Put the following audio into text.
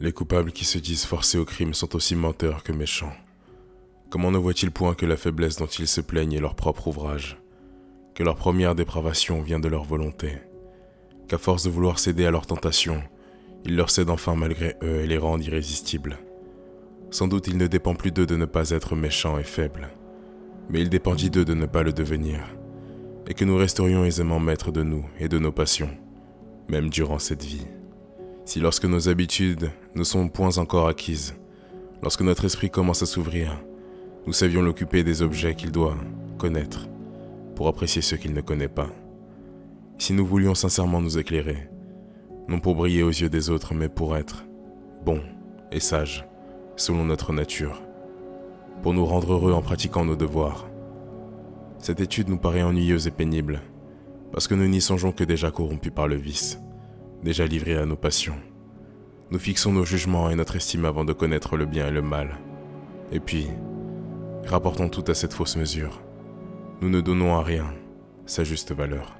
Les coupables qui se disent forcés au crime sont aussi menteurs que méchants. Comment ne voient-ils point que la faiblesse dont ils se plaignent est leur propre ouvrage, que leur première dépravation vient de leur volonté, qu'à force de vouloir céder à leurs tentations, ils leur cèdent enfin malgré eux et les rendent irrésistibles. Sans doute il ne dépend plus d'eux de ne pas être méchants et faibles, mais il dépendit d'eux de ne pas le devenir, et que nous resterions aisément maîtres de nous et de nos passions, même durant cette vie. Si lorsque nos habitudes ne sont point encore acquises, lorsque notre esprit commence à s'ouvrir, nous savions l'occuper des objets qu'il doit connaître pour apprécier ceux qu'il ne connaît pas. Si nous voulions sincèrement nous éclairer, non pour briller aux yeux des autres, mais pour être bons et sages, selon notre nature, pour nous rendre heureux en pratiquant nos devoirs. Cette étude nous paraît ennuyeuse et pénible, parce que nous n'y songeons que déjà corrompus par le vice déjà livrés à nos passions. Nous fixons nos jugements et notre estime avant de connaître le bien et le mal. Et puis, rapportons tout à cette fausse mesure. Nous ne donnons à rien sa juste valeur.